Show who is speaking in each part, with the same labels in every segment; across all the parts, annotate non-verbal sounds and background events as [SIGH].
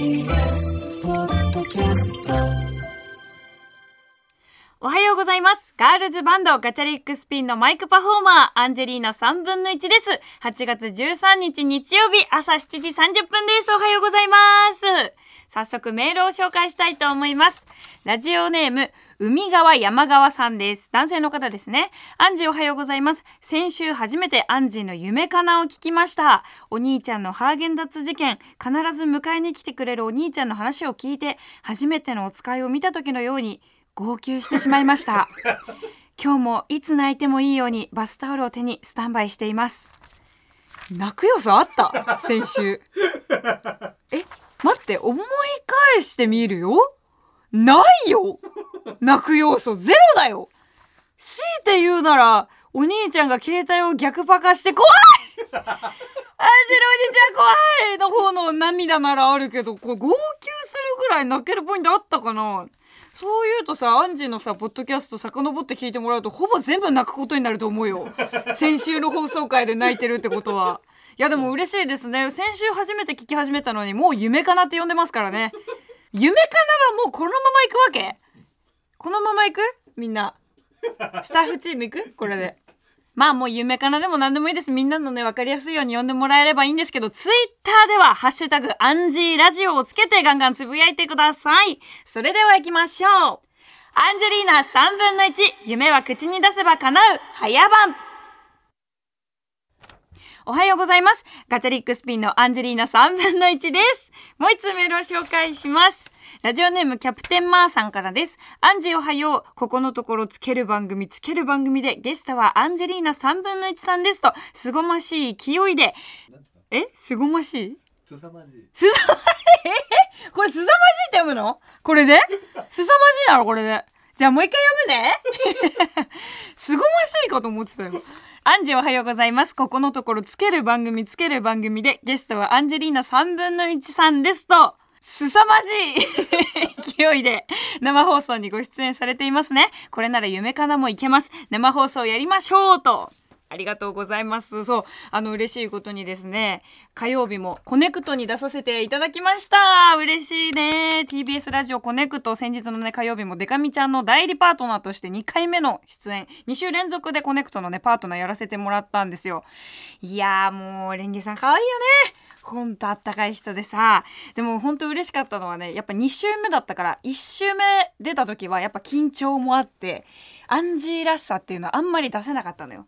Speaker 1: TBS ポッドキャスト
Speaker 2: おはようございます。ガールズバンドガチャリックスピンのマイクパフォーマー、アンジェリーナ3分の1です。8月13日日曜日朝7時30分です。おはようございます。早速メールを紹介したいと思います。ラジオネーム、海川山川さんです。男性の方ですね。アンジーおはようございます。先週初めてアンジーの夢かなを聞きました。お兄ちゃんのハーゲンダッツ事件、必ず迎えに来てくれるお兄ちゃんの話を聞いて、初めてのお使いを見た時のように、号泣してしまいました [LAUGHS] 今日もいつ泣いてもいいようにバスタオルを手にスタンバイしています泣く要素あった？先週え？待って思い返してみるよ？ないよ！泣く要素ゼロだよ！強いて言うならお兄ちゃんが携帯を逆パカして怖い！あジロお兄ちゃん怖いの方の涙ならあるけどこれ号泣するぐらい泣けるポイントあったかな？そう言うとさアンジーのさポッドキャスト遡って聞いてもらうとほぼ全部泣くことになると思うよ。先週の放送回で泣いてるってことは。やでも嬉しいですね。先週初めて聞き始めたのにもう夢かなって呼んでますからね。[LAUGHS] 夢かなはもうこのまま行くわけ？このまま行く？みんな。スタッフチーム行く？これで。まあもう夢かなでも何でもいいです。みんなのね、わかりやすいように呼んでもらえればいいんですけど、ツイッターでは、ハッシュタグ、アンジーラジオをつけてガンガンつぶやいてください。それでは行きましょう。アンジェリーナ3分の1、夢は口に出せば叶う、早番。おはようございます。ガチャリックスピンのアンジェリーナ3分の1です。もう一つメールを紹介します。ラジオネームキャプテンマーさんからです。アンジーおはよう。ここのところつける番組つける番組でゲストはアンジェリーナ3分の1さんですと、すごましい勢いで。え？すごましい？
Speaker 3: すさまじい。
Speaker 2: すさまじい？え？これすさまじいって読むの？これで？すさまじいなのこれで。じゃあもう一回読むね。[LAUGHS] すごましいかと思ってたよ。アンジおはようございます。ここのところつける番組つける番組でゲストはアンジェリーナ3分の1さんですと。凄まじい [LAUGHS] 勢いで生放送にご出演されていますね。これなら夢かなもいけます。生放送やりましょうと。ありがとうございます。そう、あの嬉しいことにですね、火曜日もコネクトに出させていただきました。嬉しいね。TBS ラジオコネクト先日のね火曜日もでか美ちゃんの代理パートナーとして2回目の出演、2週連続でコネクトのねパートナーやらせてもらったんですよ。いやーもうレンゲさん可愛いよね。ほんとあったかい人でさでもほんと嬉しかったのはねやっぱ2週目だったから1週目出た時はやっぱ緊張もあってアンジーらしさっていうのはあんまり出せなかったのよ。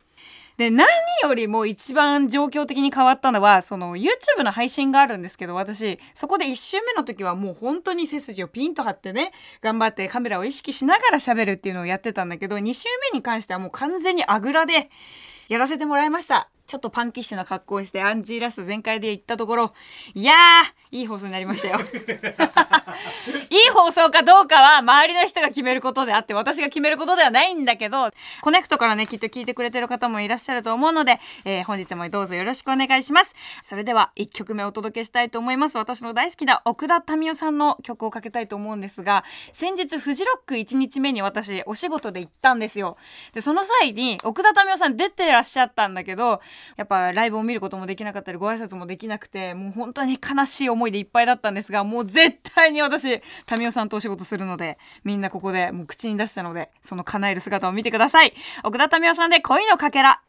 Speaker 2: で何よりも一番状況的に変わったのはその YouTube の配信があるんですけど私そこで1週目の時はもう本当に背筋をピンと張ってね頑張ってカメラを意識しながら喋るっていうのをやってたんだけど2週目に関してはもう完全にあぐらでやらせてもらいました。ちょっとパンキッシュな格好をしてアンジーラスト全開で行ったところいやーいい放送になりましたよ。[LAUGHS] いい放送かどうかは周りの人が決めることであって私が決めることではないんだけどコネクトからねきっと聞いてくれてる方もいらっしゃると思うので、えー本日もどうぞよろしくお願いします。それでは1曲目お届けしたいと思います。私の大好きな奥田民生さんの曲をかけたいと思うんですが先日フジロック1日目に私お仕事で行ったんですよ。でその際に奥田民生さん出てらっしゃったんだけどやっぱライブを見ることもできなかったりご挨拶もできなくてもう本当に悲しい思いでいっぱいだったんですがもう絶対に私民生さんとお仕事するのでみんなここでもう口に出したのでその叶える姿を見てください。奥田民生さんで恋のかけら。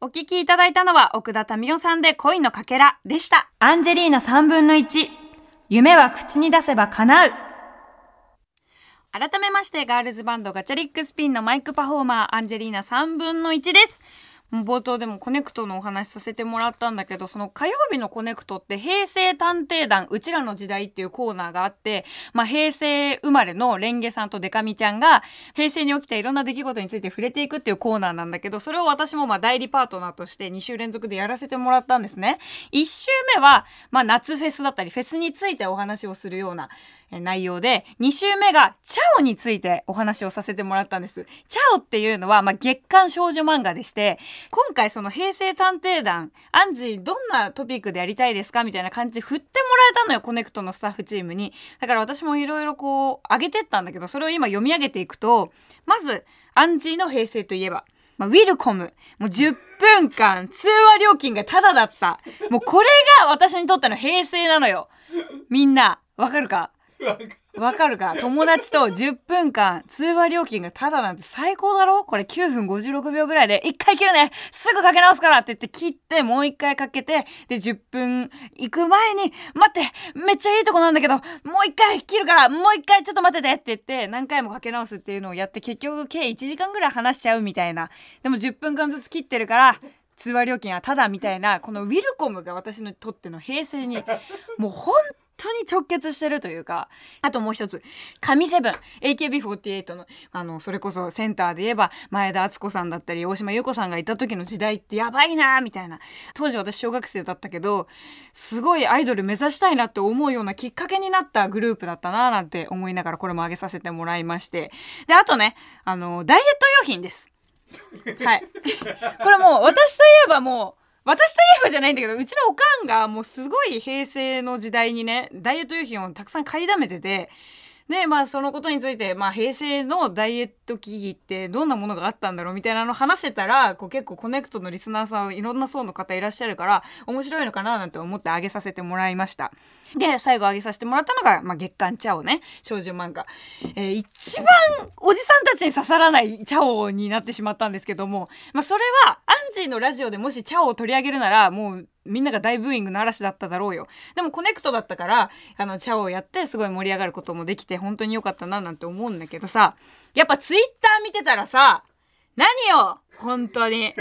Speaker 2: お聞きいただいたのは奥田民生さんで恋のかけらでした。アンジェリーナ3分の1夢は口に出せば叶う。改めましてガールズバンドガチャリックスピンのマイクパフォーマーアンジェリーナ3分の1です。冒頭でもコネクトのお話させてもらったんだけどその火曜日のコネクトって平成探偵団うちらの時代っていうコーナーがあって、まあ、平成生まれのレンゲさんとでか美ちゃんが平成に起きたいろんな出来事について触れていくっていうコーナーなんだけどそれを私もまあ代理パートナーとして2週連続でやらせてもらったんですね。1週目はまあ夏フェスだったりフェスについてお話をするような内容で2週目がチャオについてお話をさせてもらったんですチャオっていうのは、まあ、月刊少女漫画でして今回その平成探偵団アンジーどんなトピックでやりたいですかみたいな感じで振ってもらえたのよコネクトのスタッフチームにだから私もいろいろこう上げてったんだけどそれを今読み上げていくとまずアンジーの平成といえばまあ、ウィルコム。もう10分間通話料金がタダだった。もうこれが私にとっての平成なのよ。みんなわかるか？
Speaker 3: わか
Speaker 2: る。か友達と10分間通話料金がタダなんて最高だろ？これ9分56秒ぐらいで1回切るね。すぐかけ直すからって言って切ってもう1回かけてで10分行く前に待ってめっちゃいいとこなんだけどもう1回切るからもう1回ちょっと待っててって言って何回もかけ直すっていうのをやって結局計1時間ぐらい話しちゃうみたいな。でも10分間ずつ切ってるから通話料金はタダみたいなこのウィルコムが私にとっての平成にもう本当に直結してるというか。あともう一つ。神セブン。AKB48 のあのそれこそセンターで言えば前田敦子さんだったり大島優子さんがいた時の時代ってやばいなみたいな。当時私小学生だったけどすごいアイドル目指したいなって思うようなきっかけになったグループだったななんて思いながらこれも上げさせてもらいまして。であとねあのダイエット用品です。はい。[LAUGHS] これもう私といえばもう私といえばじゃないんだけどうちのおかんがもうすごい平成の時代にねダイエット用品をたくさん買いだめててでまあそのことについて、まあ、平成のダイエット危機ってどんなものがあったんだろうみたいなの話せたらこう結構コネクトのリスナーさんいろんな層の方いらっしゃるから面白いのかななんて思ってあげさせてもらいました。で最後あげさせてもらったのが、まあ、月刊チャオね少女漫画、えー一番おじさんたちに刺さらないチャオになってしまったんですけども、まあ、それはアンジーのラジオでもしチャオを取り上げるならもうみんなが大ブーイングの嵐だっただろうよ。でもコネクトだったからあのチャオをやってすごい盛り上がることもできて本当に良かったななんて思うんだけどさ。やっぱツイッター見てたらさ何よ本当に。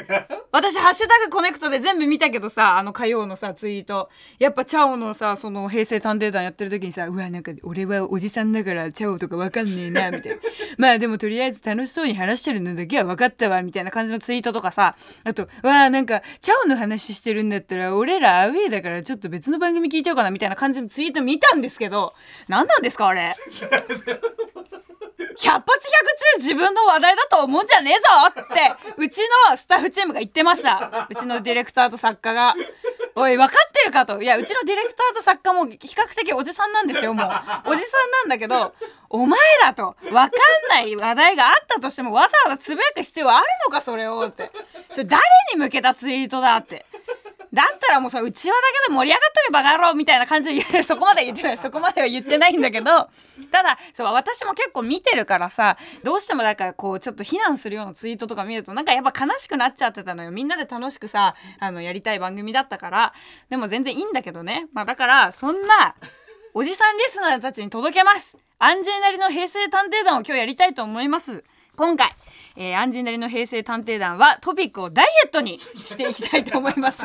Speaker 2: 私ハッシュタグコネクトで全部見たけどさあの火曜のさツイート。やっぱチャオのさその平成探偵団やってる時にさうわなんか俺はおじさんだからチャオとかわかんねえなみたいな。[LAUGHS] まあでもとりあえず楽しそうに話してるのだけは分かったわみたいな感じのツイートとかさ。あとわあなんかチャオの話してるんだったら俺らアウェーだからちょっと別の番組聞いちゃおうかなみたいな感じのツイート見たんですけど。何なんですかあれ [LAUGHS] 百発百中自分の話題だと思うんじゃねえぞってうちのスタッフチームが言ってました。うちのディレクターと作家が「おい分かってるか?」と。いやうちのディレクターと作家も比較的おじさんなんですよもう。おじさんなんだけどお前らと分かんない話題があったとしてもわざわざつぶやく必要はあるのかそれをって。それ誰に向けたツイートだって。だったらもうその内輪だけで盛り上がっとけばがろうみたいな感じで [LAUGHS] そこまで言ってないそこまでは言ってないんだけど。ただそう私も結構見てるからさどうしてもなんかこうちょっと非難するようなツイートとか見るとなんかやっぱ悲しくなっちゃってたのよ。みんなで楽しくさあのやりたい番組だったから。でも全然いいんだけどね。まあだからそんなおじさんリスナーたちに届けます。アンジェなりの平成探偵団を今日やりたいと思います。今回、えー、アンジェなりの平成探偵団はトピックをダイエットにしていきたいと思います。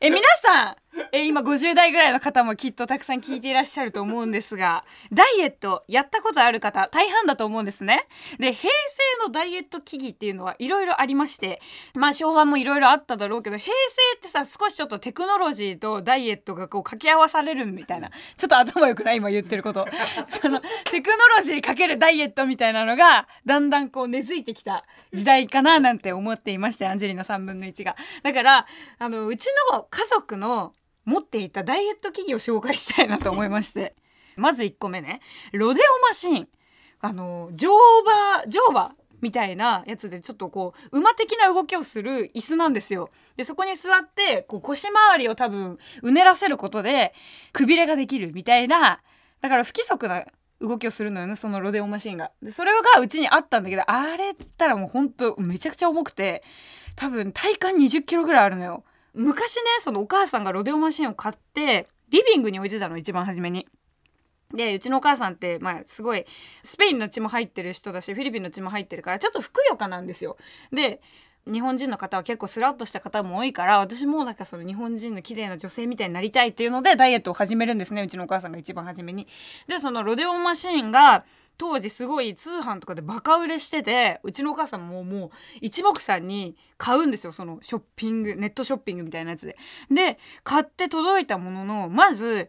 Speaker 2: え皆さん [LAUGHS] え今50代ぐらいの方もきっとたくさん聞いていらっしゃると思うんですがダイエットやったことある方大半だと思うんですね。で平成のダイエット機っていうのはいろいろありましてまあ昭和もいろいろあっただろうけど平成ってさ少しちょっとテクノロジーとダイエットがこう掛け合わされるみたいなちょっと頭良くない今言ってること。[LAUGHS] そのテクノロジーかけるダイエットみたいなのがだんだんこう根付いてきた時代かななんて思っていましてアンジェリーナ3分の1が。だからあのうちの家族の持っていたダイエット機器を紹介したいなと思いまして。[LAUGHS] まず1個目ね。ロデオマシン。あの乗馬乗馬みたいなやつでちょっとこう馬的な動きをする椅子なんですよ。でそこに座ってこう腰回りを多分うねらせることでくびれができるみたいなだから不規則な動きをするのよねそのロデオマシンが。でそれがうちにあったんだけどあれったらもうほんとめちゃくちゃ重くて多分体感20キロぐらいあるのよ。昔ねそのお母さんがロデオマシンを買ってリビングに置いてたの一番初めに。でうちのお母さんって、まあ、すごいスペインの血も入ってる人だしフィリピンの血も入ってるからちょっとふくよかなんですよ。で日本人の方は結構スラッとした方も多いから私もなんかその日本人の綺麗な女性みたいになりたいっていうのでダイエットを始めるんですねうちのお母さんが一番初めに。でそのロデオマシーンが当時すごい通販とかでバカ売れしててうちのお母さんももう一目散に買うんですよそのショッピングネットショッピングみたいなやつで。で買って届いたもののまず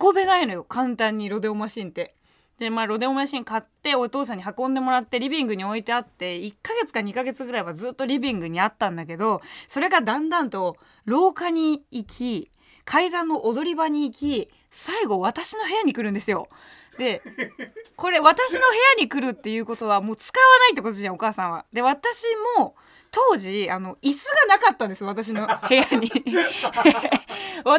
Speaker 2: 運べないのよ簡単にロデオマシンって。でまあロデオマシン買ってお父さんに運んでもらってリビングに置いてあって1ヶ月か2ヶ月ぐらいはずっとリビングにあったんだけどそれがだんだんと廊下に行き階段の踊り場に行き最後私の部屋に来るんですよ。でこれ私の部屋に来るっていうことはもう使わないってことじゃんお母さんは。で私も当時あの椅子がなかったんです私の部屋に。[LAUGHS] 私の部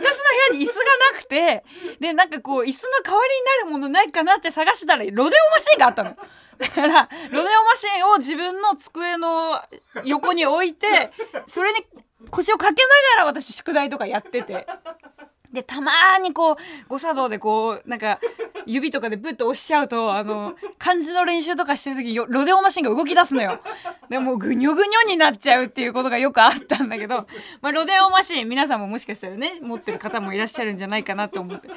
Speaker 2: 屋に椅子がなくてでなんかこう椅子の代わりになるものないかなって探したらロデオマシンがあったの。だからロデオマシンを自分の机の横に置いてそれに腰をかけながら私宿題とかやってて。でたまーにこう誤作動でこうなんか指とかでブッと押しちゃうとあの漢字の練習とかしてる時ロデオマシンが動き出すのよ。[LAUGHS] でもうぐにょぐにょになっちゃうっていうことがよくあったんだけど、まあ、ロデオマシン皆さんももしかしたらね持ってる方もいらっしゃるんじゃないかなと思って。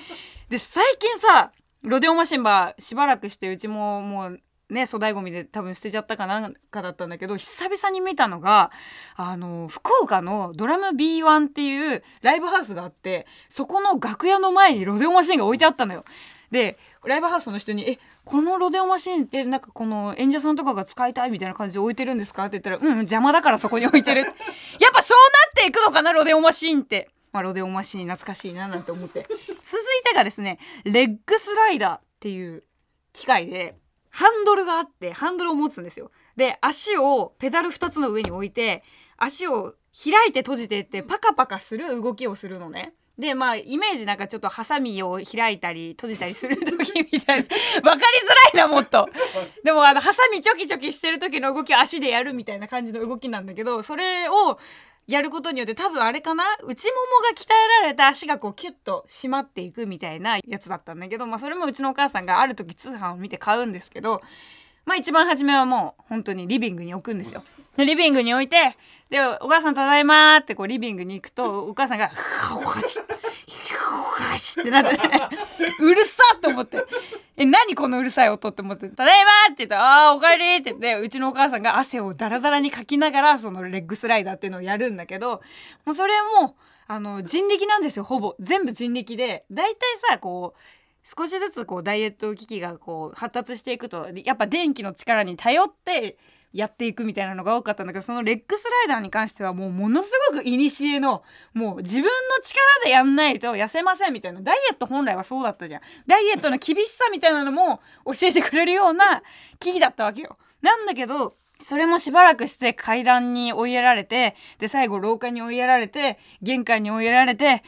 Speaker 2: で最近さロデオマシンばしばらくしてうちももうね粗大ごみで多分捨てちゃったかなんかだったんだけど久々に見たのがあの福岡のドラム B1 っていうライブハウスがあってそこの楽屋の前にロデオマシンが置いてあったのよ。でライブハウスの人に「えこのロデオマシンってなんかこの演者さんとかが使いたいみたいな感じで置いてるんですか?」って言ったら「うん邪魔だからそこに置いてる」[LAUGHS] やっぱそうなっていくのかなロデオマシンって。まあ、ロデオマシン懐かしいななんて思って続いてがですねレッグスライダーっていう機械でハンドルがあってハンドルを持つんですよ。で足をペダル2つの上に置いて足を開いて閉じてってパカパカする動きをするのね。でまあイメージなんかちょっとハサミを開いたり閉じたりする時みたいな。[LAUGHS] 分かりづらいなもっと。でもあのハサミチョキチョキしてる時の動きを足でやるみたいな感じの動きなんだけどそれをやることによって多分あれかな？内ももが鍛えられた足がこうキュッと締まっていくみたいなやつだったんだけど、まあ、それもうちのお母さんがある時通販を見て買うんですけどまあ一番初めはもう本当にリビングに置くんですよ。でリビングに置いてで「お母さんただいま」ってこうリビングに行くとお母さんが「ふわしふわし」ってなって、ね、[LAUGHS] うるさっと思って「え何このうるさい音」って思って「ただいま」って言った。ら「あーおかえり」って言って。うちのお母さんが汗をダラダラにかきながらそのレッグスライダーっていうのをやるんだけどもうそれもあの人力なんですよほぼ。全部人力で。だいたいさこう少しずつこうダイエット機器がこう発達していくとやっぱ電気の力に頼ってやっていくみたいなのが多かったんだけどそのレッグスライダーに関してはもうものすごく古のもう自分の力でやんないと痩せませんみたいな。ダイエット本来はそうだったじゃんダイエットの厳しさみたいなのも教えてくれるような機器だったわけよなんだけどそれもしばらくして階段に追いやられてで最後廊下に追いやられて玄関に追いやられて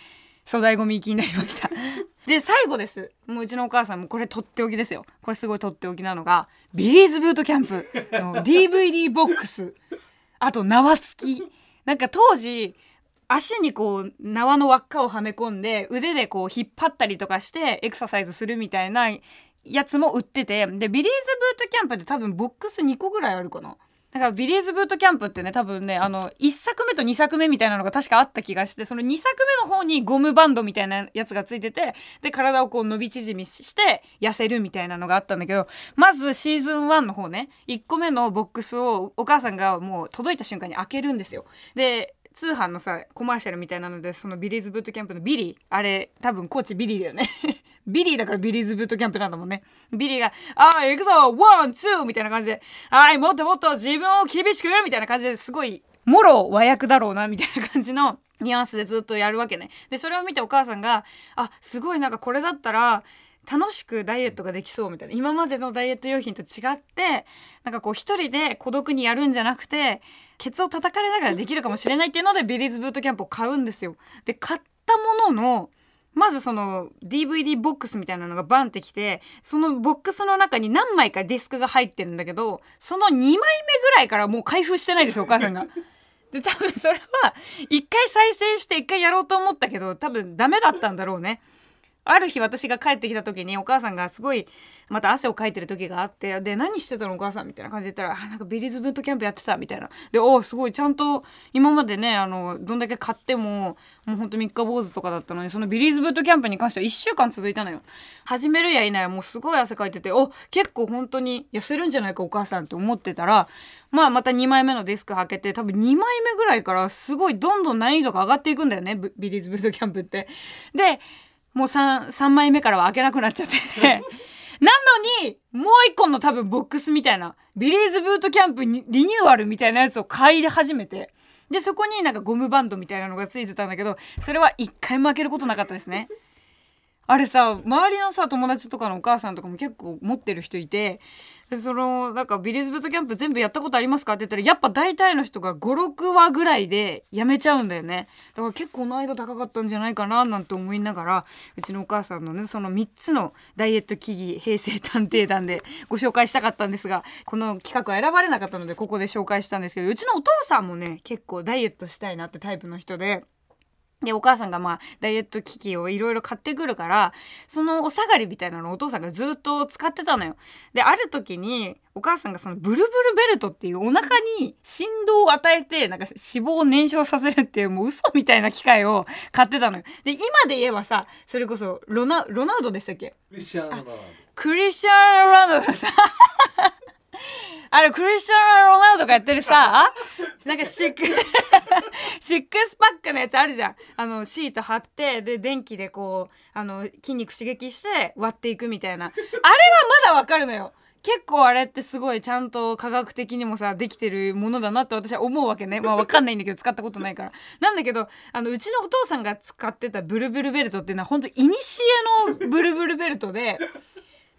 Speaker 2: 粗大ごみ行きになりました。[LAUGHS] で最後です。もううちのお母さんもこれとっておきですよ。これすごいとっておきなのがビリーズブートキャンプの [LAUGHS] DVD ボックス。あと縄付き。なんか当時足にこう縄の輪っかをはめ込んで腕でこう引っ張ったりとかしてエクササイズするみたいなやつも売っててでビリーズブートキャンプって多分ボックス2個ぐらいあるかな。だからビリーズブートキャンプってね多分ねあの1作目と2作目みたいなのが確かあった気がしてその2作目の方にゴムバンドみたいなやつがついててで体をこう伸び縮みして痩せるみたいなのがあったんだけどまずシーズン1の方ね1個目のボックスをお母さんがもう届いた瞬間に開けるんですよ。で通販のさコマーシャルみたいなのでそのビリーズブートキャンプのビリーあれ多分コーチビリーだよね [LAUGHS] ビリーだからビリーズブートキャンプなんだもんねビリーが「ああ行くぞワンツー!」みたいな感じで「はいもっともっと自分を厳しく!」みたいな感じですごいもろ和訳だろうなみたいな感じの [LAUGHS] ニュアンスでずっとやるわけねでそれを見てお母さんが「あすごいなんかこれだったら楽しくダイエットができそうみたいな今までのダイエット用品と違ってなんかこう一人で孤独にやるんじゃなくてケツを叩かれながらできるかもしれないっていうのでビリーズブートキャンプを買うんですよ。で買ったもののまずその DVD ボックスみたいなのがバンってきてそのボックスの中に何枚かディスクが入ってるんだけどその2枚目ぐらいからもう開封してないですよお母さんが。[LAUGHS] で多分それは一回再生して一回やろうと思ったけど多分ダメだったんだろうね。ある日私が帰ってきた時にお母さんがすごいまた汗をかいてる時があってで何してたのお母さんみたいな感じで言ったらあなんかビリーズブートキャンプやってたみたいなでおおすごいちゃんと今までねあのどんだけ買ってももうほんと三日坊主とかだったのにそのビリーズブートキャンプに関しては1週間続いたのよ始めるや否やもうすごい汗かいててお結構本当に痩せるんじゃないかお母さんって思ってたらまあまた2枚目のディスク開けて多分2枚目ぐらいからすごいどんどん難易度が上がっていくんだよねビリーズブートキャンプって。でもう 3, 3枚目からは開けなくなっちゃって。て [LAUGHS] なのにもう一個の多分ボックスみたいなビリーズブートキャンプリニューアルみたいなやつを買い始めて。でそこになんかゴムバンドみたいなのがついてたんだけどそれは一回も開けることなかったですね。あれさ周りのさ友達とかのお母さんとかも結構持ってる人いてでそのなんかビリーズブートキャンプ全部やったことありますか？って言ったらやっぱ大体の人が56話ぐらいでやめちゃうんだよねだから結構難易度高かったんじゃないかななんて思いながらうちのお母さんのねその3つのダイエット記事平成探偵団でご紹介したかったんですがこの企画は選ばれなかったのでここで紹介したんですけどうちのお父さんもね結構ダイエットしたいなってタイプの人で。で、お母さんがまあ、ダイエット機器をいろいろ買ってくるから、そのお下がりみたいなのをお父さんがずっと使ってたのよ。で、ある時に、お母さんがそのブルブルベルトっていうお腹に振動を与えて、なんか脂肪を燃焼させるっていうもう嘘みたいな機械を買ってたのよ。で、今で言えばさ、それこそロナ、ロナウドでしたっけ？
Speaker 3: クリスチャーノ・ロナウド
Speaker 2: クリスチャーノ・ロナウドがさ、あれ、クリスチャーノ・ロナウドがやってるさ、なんかシック、シックスパックのやつあるじゃん。あの、シート貼って、で、電気でこう、あの、筋肉刺激して割っていくみたいな。あれはまだわかるのよ。結構あれってすごいちゃんと科学的にもさできてるものだなって私は思うわけねまあわかんないんだけど使ったことないからなんだけどあのうちのお父さんが使ってたブルブルベルトっていうのは本当いにしえのブルブルベルトで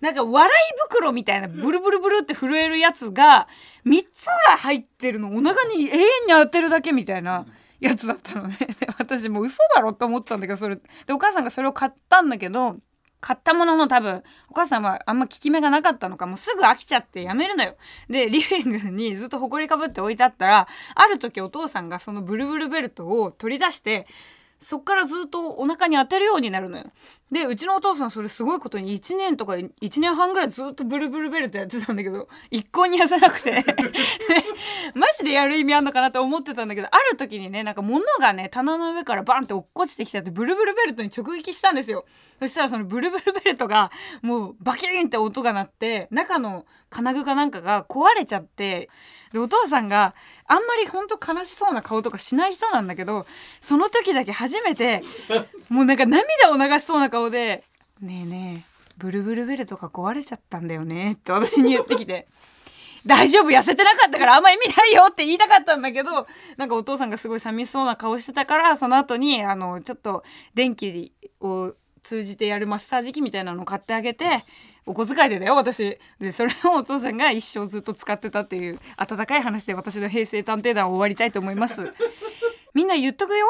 Speaker 2: なんか笑い袋みたいなブルブルブルって震えるやつが3つぐらい入ってるのお腹に永遠に当てるだけみたいなやつだったのね。[LAUGHS] 私もう嘘だろって思ったんだけどそれ。でお母さんがそれを買ったんだけど買ったものの多分お母さんはあんま効き目がなかったのか。もうすぐ飽きちゃってやめるのよ。でリビングにずっと埃かぶって置いてあったらある時お父さんがそのブルブルベルトを取り出してそっからずっとお腹に当てるようになるのよ。でうちのお父さんそれすごいことに1年とか1年半ぐらいずっとブルブルベルトやってたんだけど一向に痩せなくて [LAUGHS] マジでやる意味あんのかなって思ってたんだけどある時にねなんか物がね棚の上からバンって落っこちてきちゃってブルブルベルトに直撃したんですよ。そしたらそのブルブルベルトがもうバキーンって音が鳴って中の金具かなんかが壊れちゃってでお父さんがあんまりほんと悲しそうな顔とかしない人なんだけどその時だけ初めてもうなんか涙を流しそうな顔で「ねえねえブルブルベルトが壊れちゃったんだよね」って私に言ってきて。大丈夫痩せてなかったからあんま意味ないよって言いたかったんだけどなんかお父さんがすごい寂しそうな顔してたからその後にあのちょっと電気を通じてやるマッサージ機みたいなのを買ってあげてお小遣いでだよ私。でそれをお父さんが一生ずっと使ってたっていう温かい話で私の平成探偵団を終わりたいと思います。[LAUGHS] みんな言っとくよ。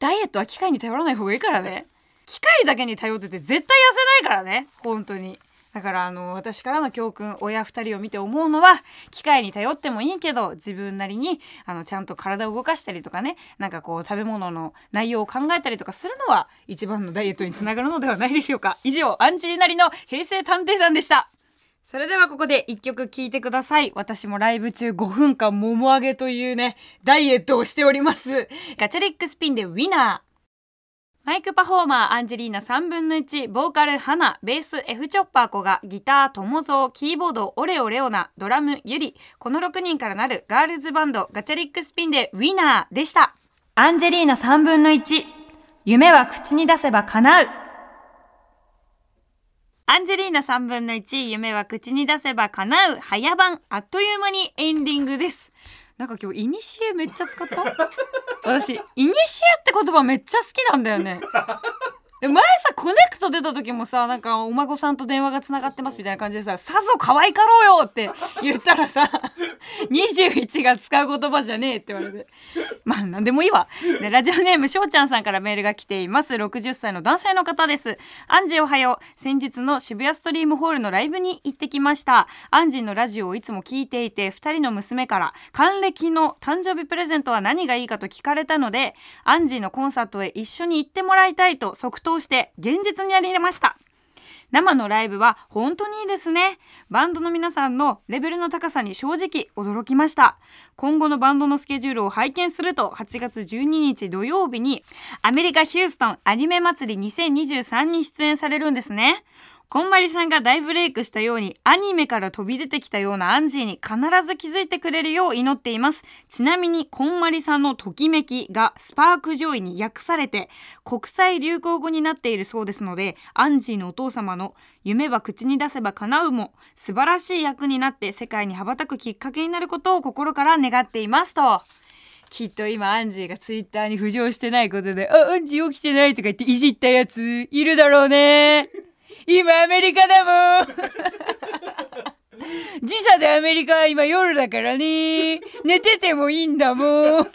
Speaker 2: ダイエットは機械に頼らない方がいいからね。機械だけに頼ってて絶対痩せないからね。本当にだからあの私からの教訓親2人を見て思うのは機械に頼ってもいいけど自分なりにあのちゃんと体を動かしたりとかねなんかこう食べ物の内容を考えたりとかするのは一番のダイエットにつながるのではないでしょうか以上アンジーなりの平成探偵団でしたそれではここで一曲聴いてください。私もライブ中5分間もも上げというね、ダイエットをしております。ガチャリックスピンでウィナー。マイクパフォーマーアンジェリーナ3分の1、ボーカルハナ、ベース F チョッパーコが、ギタートモゾー、キーボードオレオレオナ、ドラムユリ、この6人からなるガールズバンドガチャリックスピンでウィナーでした。アンジェリーナ3分の1、夢は口に出せば叶う。アンジェリーナ3分の1、夢は口に出せば叶う、早番、あっという間にエンディングです。なんか今日、イニシエめっちゃ使った？私、イニシエって言葉めっちゃ好きなんだよね。前さ、コネクト出た時もさ、なんか、お孫さんと電話が繋がってますみたいな感じでさ、さぞ可愛かろうよって言ったらさ、[LAUGHS] 21が使う言葉じゃねえって言われて。まあ、なんでもいいわ。で、ラジオネーム、しょうちゃんさんからメールが来ています。60歳の男性の方です。アンジーおはよう。先日の渋谷ストリームホールのライブに行ってきました。アンジーのラジオをいつも聞いていて、二人の娘から、還暦の誕生日プレゼントは何がいいかと聞かれたので、アンジーのコンサートへ一緒に行ってもらいたいと即答して、現実にやりました。生のライブは本当にいいです。ね。バンドの皆さんのレベルの高さに正直驚きました。今後のバンドのスケジュールを拝見す。ると、8月12日土曜日にアメリカ・ヒューストンアニメ祭り2023に出演されるんです。ね。こんまりさんが大ブレイクしたようにアニメから飛び出てきたようなアンジーに必ず気づいてくれるよう祈っています。ちなみにこんまりさんのときめきがスパークジョイに訳されて国際流行語になっているそうですのでアンジーのお父様の夢は口に出せば叶うも素晴らしい役になって世界に羽ばたくきっかけになることを心から願っていますと。きっと今アンジーがツイッターに浮上してないことで、あ、アンジー起きてないとか言っていじったやついるだろうね。今アメリカだもん。時差でアメリカは今夜だからね。寝ててもいいんだもん。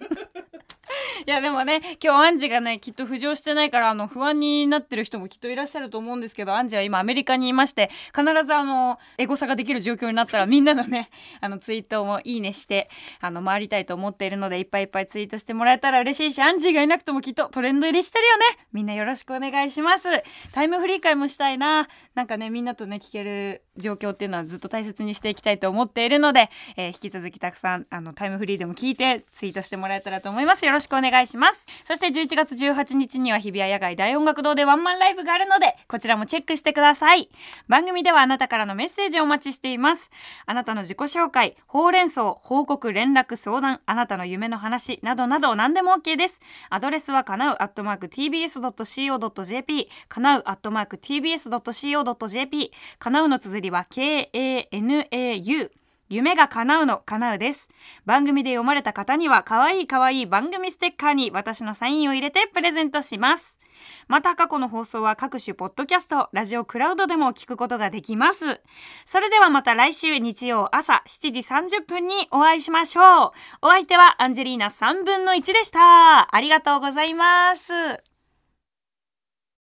Speaker 2: いやでもね今日アンジがねきっと浮上してないからあの不安になってる人もきっといらっしゃると思うんですけどアンジは今アメリカにいまして必ずあのエゴサができる状況になったらみんなのね [LAUGHS] あのツイートもいいねしてあの回りたいと思っているのでいっぱいいっぱいツイートしてもらえたら嬉しいしアンジがいなくてもきっとトレンド入りしてるよね。みんなよろしくお願いします。タイムフリー会もしたいな。なんかねみんなとね聞ける状況っていうのはずっと大切にしていきたいと思っているので、えー引き続きたくさんあのタイムフリーでも聞いてツイートしてもらえたらと思います。よろしくお願いします。そして11月18日には日比谷野外大音楽堂でワンマンライブがあるのでこちらもチェックしてください。番組ではあなたからのメッセージをお待ちしています。あなたの自己紹介ほうれん草報告連絡相談あなたの夢の話などなど何でも OK です。アドレスはかなうアットマーク tbs.co.jp かなうアットマーク tbs.co.jp かなうの綴りは KANAU 夢が叶うの叶うです番組で読まれた方には可愛い可愛い番組ステッカーに私のサインを入れてプレゼントしますまた過去の放送は各種ポッドキャスト、ラジオクラウドでも聞くことができます。それではまた来週日曜朝7時30分にお会いしましょう。お相手はアンジェリーナ3分の1でした。ありがとうございます。